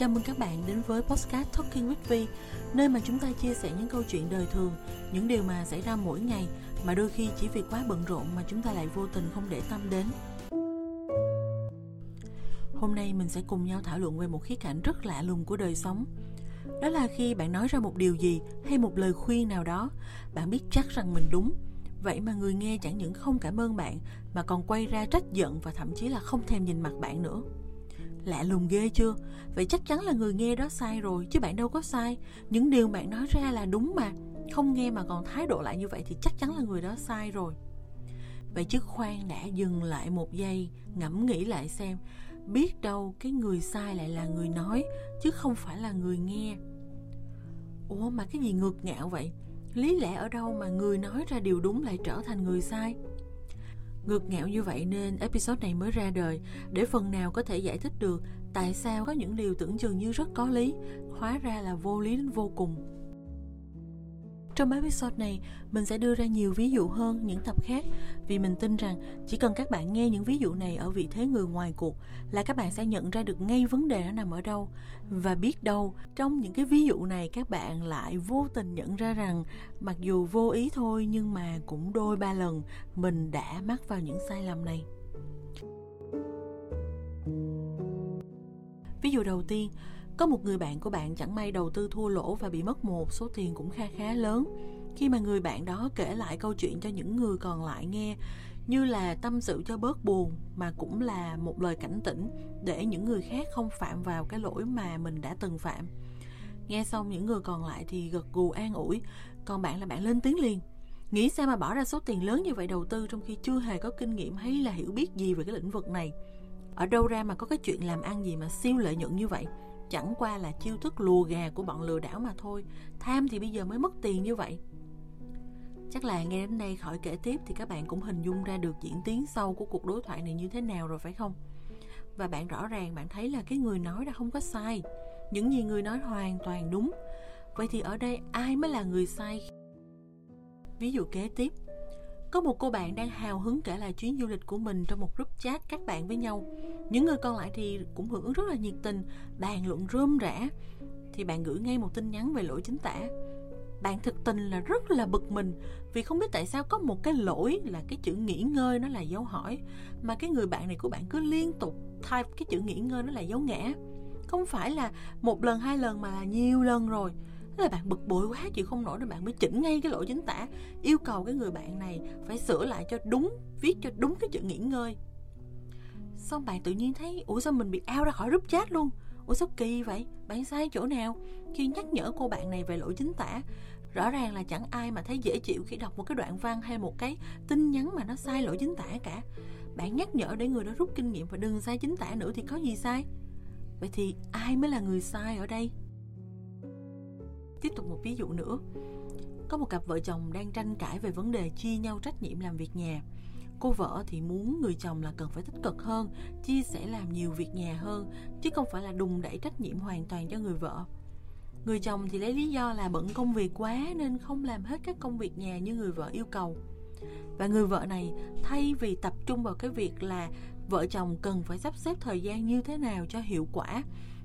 Chào mừng các bạn đến với Postcard Talking with Vi, nơi mà chúng ta chia sẻ những câu chuyện đời thường, những điều mà xảy ra mỗi ngày mà đôi khi chỉ vì quá bận rộn mà chúng ta lại vô tình không để tâm đến. Hôm nay mình sẽ cùng nhau thảo luận về một khía cạnh rất lạ lùng của đời sống. Đó là khi bạn nói ra một điều gì hay một lời khuyên nào đó, bạn biết chắc rằng mình đúng, vậy mà người nghe chẳng những không cảm ơn bạn mà còn quay ra trách giận và thậm chí là không thèm nhìn mặt bạn nữa lạ lùng ghê chưa? Vậy chắc chắn là người nghe đó sai rồi, chứ bạn đâu có sai. Những điều bạn nói ra là đúng mà. Không nghe mà còn thái độ lại như vậy thì chắc chắn là người đó sai rồi. Vậy chứ khoan đã, dừng lại một giây, ngẫm nghĩ lại xem. Biết đâu cái người sai lại là người nói, chứ không phải là người nghe. Ủa mà cái gì ngược ngạo vậy? Lý lẽ ở đâu mà người nói ra điều đúng lại trở thành người sai? Ngược ngạo như vậy nên episode này mới ra đời. Để phần nào có thể giải thích được tại sao có những điều tưởng chừng như rất có lý, hóa ra là vô lý đến vô cùng trong episode này, mình sẽ đưa ra nhiều ví dụ hơn những tập khác vì mình tin rằng chỉ cần các bạn nghe những ví dụ này ở vị thế người ngoài cuộc là các bạn sẽ nhận ra được ngay vấn đề nó nằm ở đâu và biết đâu trong những cái ví dụ này các bạn lại vô tình nhận ra rằng mặc dù vô ý thôi nhưng mà cũng đôi ba lần mình đã mắc vào những sai lầm này. Ví dụ đầu tiên, có một người bạn của bạn chẳng may đầu tư thua lỗ và bị mất một số tiền cũng kha khá lớn. Khi mà người bạn đó kể lại câu chuyện cho những người còn lại nghe, như là tâm sự cho bớt buồn, mà cũng là một lời cảnh tỉnh để những người khác không phạm vào cái lỗi mà mình đã từng phạm. Nghe xong những người còn lại thì gật gù an ủi, còn bạn là bạn lên tiếng liền. Nghĩ sao mà bỏ ra số tiền lớn như vậy đầu tư trong khi chưa hề có kinh nghiệm hay là hiểu biết gì về cái lĩnh vực này? Ở đâu ra mà có cái chuyện làm ăn gì mà siêu lợi nhuận như vậy? Chẳng qua là chiêu thức lùa gà của bọn lừa đảo mà thôi. Tham thì bây giờ mới mất tiền như vậy. Chắc là nghe đến đây khỏi kể tiếp thì các bạn cũng hình dung ra được diễn tiến sâu của cuộc đối thoại này như thế nào rồi phải không? Và bạn rõ ràng bạn thấy là cái người nói đã không có sai. Những gì người nói hoàn toàn đúng. Vậy thì ở đây ai mới là người sai? Ví dụ kế tiếp. Có một cô bạn đang hào hứng kể lại chuyến du lịch của mình trong một group chat các bạn với nhau. Những người còn lại thì cũng hưởng ứng rất là nhiệt tình, bàn luận rôm rã. Thì bạn gửi ngay một tin nhắn về lỗi chính tả. Bạn thực tình là rất là bực mình vì không biết tại sao có một cái lỗi là cái chữ nghỉ ngơi nó là dấu hỏi mà cái người bạn này của bạn cứ liên tục type cái chữ nghỉ ngơi nó là dấu ngã. Không phải là một lần hai lần mà là nhiều lần rồi Thế là bạn bực bội quá chịu không nổi nên bạn mới chỉnh ngay cái lỗi chính tả Yêu cầu cái người bạn này phải sửa lại cho đúng Viết cho đúng cái chữ nghỉ ngơi Xong bạn tự nhiên thấy, Ủa sao mình bị ao ra khỏi group chat luôn Ủa sao kỳ vậy Bạn sai chỗ nào Khi nhắc nhở cô bạn này về lỗi chính tả, Rõ ràng là chẳng ai mà thấy dễ chịu khi đọc một cái đoạn văn hay một cái tin nhắn mà nó sai lỗi chính tả cả Bạn nhắc nhở để người đó rút kinh nghiệm và đừng sai chính tả nữa thì có gì sai Vậy thì ai mới là người sai ở đây? Tiếp tục một ví dụ nữa. Có một cặp vợ chồng đang tranh cãi về vấn đề chia nhau trách nhiệm làm việc nhà. Cô vợ thì muốn người chồng là cần phải tích cực hơn, chia sẻ làm nhiều việc nhà hơn, chứ không phải là đùng đẩy trách nhiệm hoàn toàn cho người vợ. Người chồng thì lấy lý do là bận công việc quá nên không làm hết các công việc nhà như người vợ yêu cầu. Và người vợ này thay vì tập trung vào cái việc là vợ chồng cần phải sắp xếp thời gian như thế nào cho hiệu quả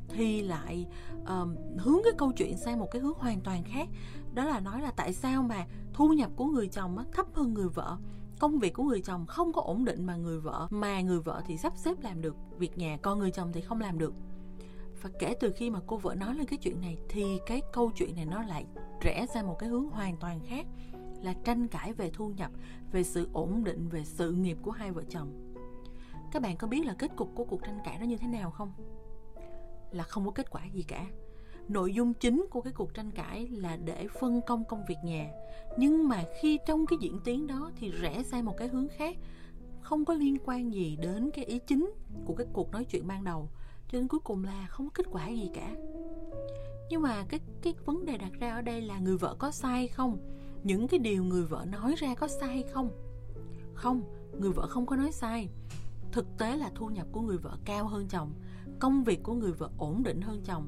thì lại uh, hướng cái câu chuyện sang một cái hướng hoàn toàn khác đó là nói là tại sao mà thu nhập của người chồng á, thấp hơn người vợ công việc của người chồng không có ổn định mà người vợ, mà người vợ thì sắp xếp làm được việc nhà, còn người chồng thì không làm được. Và kể từ khi mà cô vợ nói lên cái chuyện này thì cái câu chuyện này nó lại rẽ ra một cái hướng hoàn toàn khác, là tranh cãi về thu nhập, về sự ổn định, về sự nghiệp của hai vợ chồng. Các bạn có biết là kết cục của cuộc tranh cãi đó như thế nào không? Là không có kết quả gì cả nội dung chính của cái cuộc tranh cãi là để phân công công việc nhà. Nhưng mà khi trong cái diễn tiến đó thì rẽ sang một cái hướng khác. Không có liên quan gì đến cái ý chính của cái cuộc nói chuyện ban đầu. Cho nên cuối cùng là không có kết quả gì cả. Nhưng mà cái cái vấn đề đặt ra ở đây là người vợ có sai không? Những cái điều người vợ nói ra có sai không? Không, người vợ không có nói sai. Thực tế là thu nhập của người vợ cao hơn chồng, công việc của người vợ ổn định hơn chồng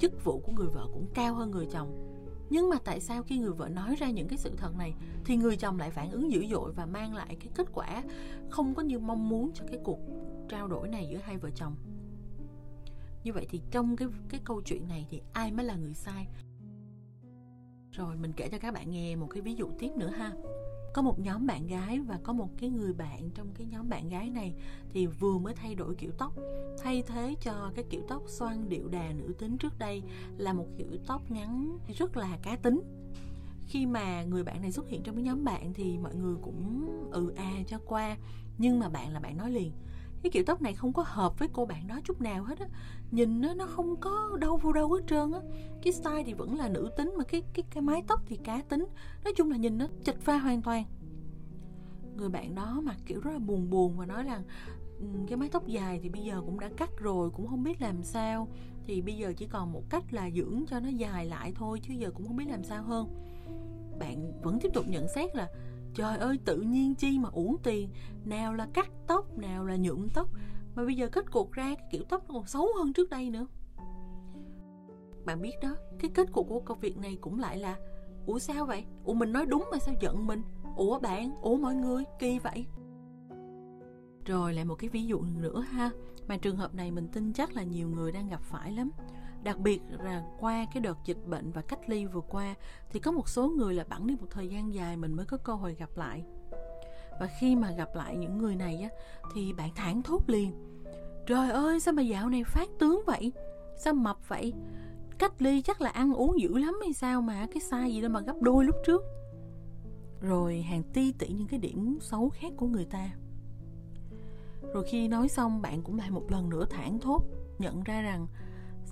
chức vụ của người vợ cũng cao hơn người chồng. Nhưng mà tại sao khi người vợ nói ra những cái sự thật này, thì người chồng lại phản ứng dữ dội và mang lại cái kết quả không có như mong muốn cho cái cuộc trao đổi này giữa hai vợ chồng? Như vậy thì trong cái cái câu chuyện này thì ai mới là người sai? Rồi mình kể cho các bạn nghe một cái ví dụ tiếp nữa ha có một nhóm bạn gái và có một cái người bạn trong cái nhóm bạn gái này thì vừa mới thay đổi kiểu tóc. Thay thế cho cái kiểu tóc xoăn điệu đà nữ tính trước đây là một kiểu tóc ngắn rất là cá tính. Khi mà người bạn này xuất hiện trong cái nhóm bạn thì mọi người cũng ừ à cho qua, nhưng mà bạn là bạn nói liền cái kiểu tóc này không có hợp với cô bạn đó chút nào hết á. Nhìn nó nó không có đâu vô đâu hết trơn á. Cái style thì vẫn là nữ tính mà cái cái cái mái tóc thì cá tính. Nói chung là nhìn nó chịch pha hoàn toàn. Người bạn đó mặc kiểu rất là buồn buồn và nói rằng ừ, cái mái tóc dài thì bây giờ cũng đã cắt rồi, cũng không biết làm sao. Thì bây giờ chỉ còn một cách là dưỡng cho nó dài lại thôi, chứ giờ cũng không biết làm sao hơn. Bạn vẫn tiếp tục nhận xét là trời ơi, tự nhiên chi mà uổng tiền. Nào là cắt tóc, nào là nhuộm tóc. Mà bây giờ kết cục ra cái kiểu tóc nó còn xấu hơn trước đây nữa. Bạn biết đó, cái kết cục của công việc này cũng lại là, ủa sao vậy? Ủa mình nói đúng mà sao giận mình? Ủa bạn, ủa mọi người, kỳ vậy. Rồi lại một cái ví dụ nữa ha. Mà trường hợp này mình tin chắc là nhiều người đang gặp phải lắm đặc biệt là qua cái đợt dịch bệnh và cách ly vừa qua, thì có một số người là bẵng đi một thời gian dài mình mới có cơ hội gặp lại. Và khi mà gặp lại những người này á, thì bạn thẳng thốt liền. Trời ơi, sao mà dạo này phát tướng vậy? Sao mập vậy? Cách ly chắc là ăn uống dữ lắm hay sao mà? Cái sai gì đâu mà gấp đôi lúc trước. Rồi hàng ti tỉ những cái điểm xấu khác của người ta. Rồi khi nói xong, bạn cũng lại một lần nữa thẳng thốt, nhận ra rằng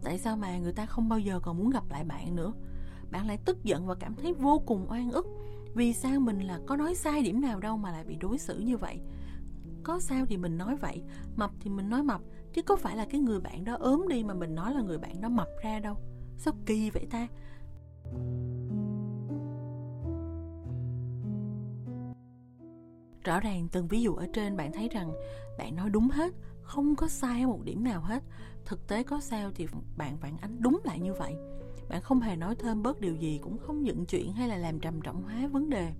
tại sao mà người ta không bao giờ còn muốn gặp lại bạn nữa? Bạn lại tức giận và cảm thấy vô cùng oan ức. Vì sao mình là có nói sai điểm nào đâu mà lại bị đối xử như vậy? Có sao thì mình nói vậy, mập thì mình nói mập, chứ có phải là cái người bạn đó ốm đi mà mình nói là người bạn đó mập ra đâu. Sao kỳ vậy ta? Rõ ràng từng ví dụ ở trên bạn thấy rằng bạn nói đúng hết không có sai một điểm nào hết. Thực tế có sao thì bạn phản ánh đúng lại như vậy. Bạn không hề nói thêm bớt điều gì, cũng không dựng chuyện hay là làm trầm trọng hóa vấn đề.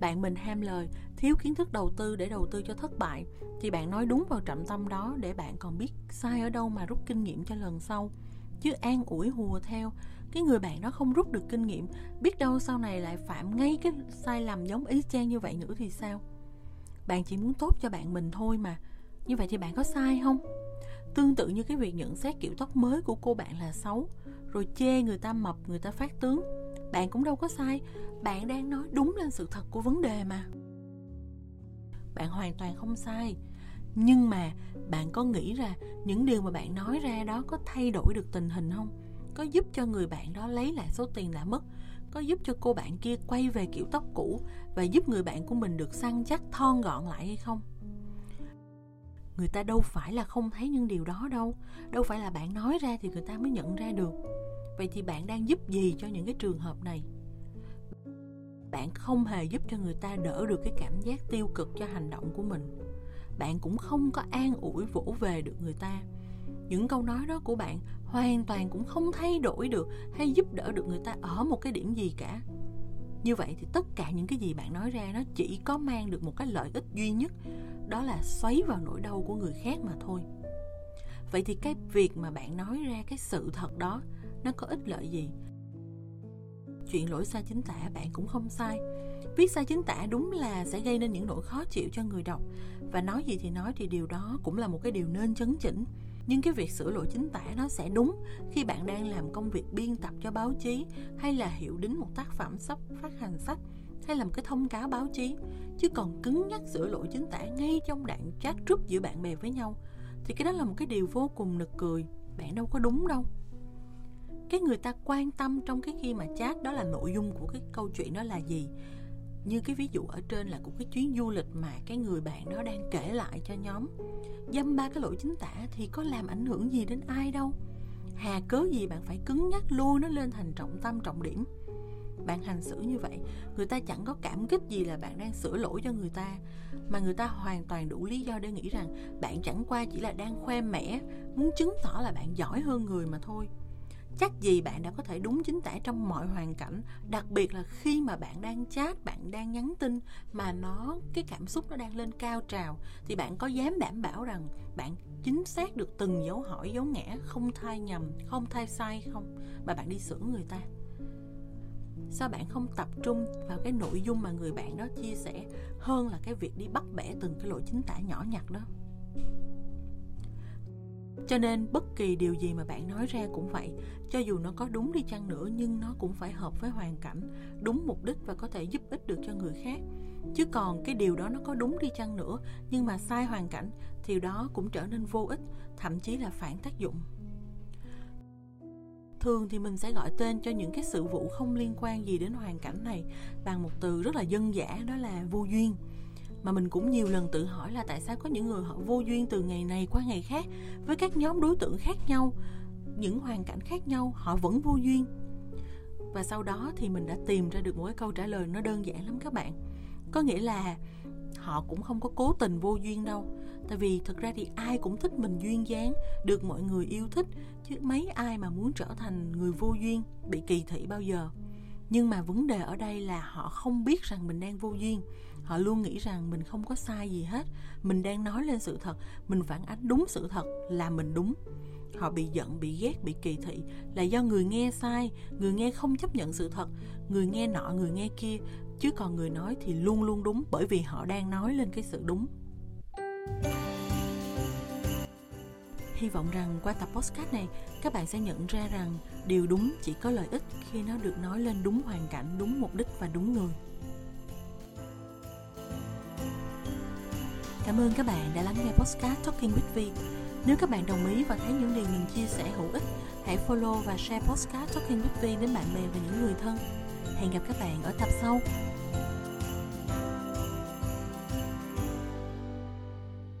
Bạn mình ham lời, thiếu kiến thức đầu tư để đầu tư cho thất bại. Thì bạn nói đúng vào trọng tâm đó để bạn còn biết sai ở đâu mà rút kinh nghiệm cho lần sau. Chứ an ủi hùa theo, cái người bạn đó không rút được kinh nghiệm, biết đâu sau này lại phạm ngay cái sai lầm giống ý chang như vậy nữa thì sao? Bạn chỉ muốn tốt cho bạn mình thôi mà như vậy thì bạn có sai không? Tương tự như cái việc nhận xét kiểu tóc mới của cô bạn là xấu, rồi chê người ta mập, người ta phát tướng. Bạn cũng đâu có sai, bạn đang nói đúng lên sự thật của vấn đề mà. Bạn hoàn toàn không sai, nhưng mà bạn có nghĩ ra những điều mà bạn nói ra đó có thay đổi được tình hình không? Có giúp cho người bạn đó lấy lại số tiền đã mất, có giúp cho cô bạn kia quay về kiểu tóc cũ và giúp người bạn của mình được săn chắc thon gọn lại hay không? Người ta đâu phải là không thấy những điều đó đâu. Đâu phải là bạn nói ra thì người ta mới nhận ra được. Vậy thì bạn đang giúp gì cho những cái trường hợp này? Bạn không hề giúp cho người ta đỡ được cái cảm giác tiêu cực cho hành động của mình. Bạn cũng không có an ủi, vỗ về được người ta. Những câu nói đó của bạn hoàn toàn cũng không thay đổi được hay giúp đỡ được người ta ở một cái điểm gì cả như vậy thì tất cả những cái gì bạn nói ra nó chỉ có mang được một cái lợi ích duy nhất, đó là xoáy vào nỗi đau của người khác mà thôi. Vậy thì cái việc mà bạn nói ra cái sự thật đó, nó có ích lợi gì? Chuyện lỗi sai chính tả bạn cũng không sai. Viết sai chính tả đúng là sẽ gây nên những nỗi khó chịu cho người đọc, và nói gì thì nói thì điều đó cũng là một cái điều nên chấn chỉnh nhưng cái việc sửa lỗi chính tả nó sẽ đúng khi bạn đang làm công việc biên tập cho báo chí hay là hiệu đính một tác phẩm sắp phát hành sách hay là một cái thông cáo báo chí. Chứ còn cứng nhắc sửa lỗi chính tả ngay trong đoạn chat group giữa bạn bè với nhau thì cái đó là một cái điều vô cùng nực cười. Bạn đâu có đúng đâu. Cái người ta quan tâm trong cái khi mà chat đó là nội dung của cái câu chuyện đó là gì? Như cái ví dụ ở trên là của cái chuyến du lịch mà cái người bạn đó đang kể lại cho nhóm. Dăm ba cái lỗi chính tả thì có làm ảnh hưởng gì đến ai đâu. Hà cớ gì bạn phải cứng nhắc lôi nó lên thành trọng tâm, trọng điểm? Bạn hành xử như vậy, người ta chẳng có cảm kích gì là bạn đang sửa lỗi cho người ta, mà người ta hoàn toàn đủ lý do để nghĩ rằng bạn chẳng qua chỉ là đang khoe mẽ, muốn chứng tỏ là bạn giỏi hơn người mà thôi chắc gì bạn đã có thể đúng chính tả trong mọi hoàn cảnh, đặc biệt là khi mà bạn đang chat, bạn đang nhắn tin mà nó, cái cảm xúc nó đang lên cao trào, thì bạn có dám đảm bảo rằng bạn chính xác được từng dấu hỏi, dấu ngã, không thay nhầm, không thay sai không? Mà bạn đi sửa người ta. Sao bạn không tập trung vào cái nội dung mà người bạn đó chia sẻ hơn là cái việc đi bắt bẻ từng cái lỗi chính tả nhỏ nhặt đó? Cho nên bất kỳ điều gì mà bạn nói ra cũng vậy. Cho dù nó có đúng đi chăng nữa, nhưng nó cũng phải hợp với hoàn cảnh, đúng mục đích và có thể giúp ích được cho người khác. Chứ còn cái điều đó nó có đúng đi chăng nữa, nhưng mà sai hoàn cảnh, thì đó cũng trở nên vô ích, thậm chí là phản tác dụng. Thường thì mình sẽ gọi tên cho những cái sự vụ không liên quan gì đến hoàn cảnh này bằng một từ rất là dân dã, đó là vô duyên mà mình cũng nhiều lần tự hỏi là tại sao có những người họ vô duyên từ ngày này qua ngày khác với các nhóm đối tượng khác nhau, những hoàn cảnh khác nhau, họ vẫn vô duyên. Và sau đó thì mình đã tìm ra được một cái câu trả lời nó đơn giản lắm các bạn. Có nghĩa là họ cũng không có cố tình vô duyên đâu. Tại vì thực ra thì ai cũng thích mình duyên dáng, được mọi người yêu thích, chứ mấy ai mà muốn trở thành người vô duyên, bị kỳ thị bao giờ nhưng mà vấn đề ở đây là họ không biết rằng mình đang vô duyên. Họ luôn nghĩ rằng mình không có sai gì hết. Mình đang nói lên sự thật, mình phản ánh đúng sự thật là mình đúng. Họ bị giận, bị ghét, bị kỳ thị là do người nghe sai, người nghe không chấp nhận sự thật, người nghe nọ, người nghe kia. Chứ còn người nói thì luôn luôn đúng bởi vì họ đang nói lên cái sự đúng hy vọng rằng qua tập podcast này các bạn sẽ nhận ra rằng điều đúng chỉ có lợi ích khi nó được nói lên đúng hoàn cảnh đúng mục đích và đúng người Cảm ơn các bạn đã lắng nghe podcast Talking with Vi. Nếu các bạn đồng ý và thấy những điều mình chia sẻ hữu ích, hãy follow và share podcast Talking with Vi đến bạn bè và những người thân. Hẹn gặp các bạn ở tập sau.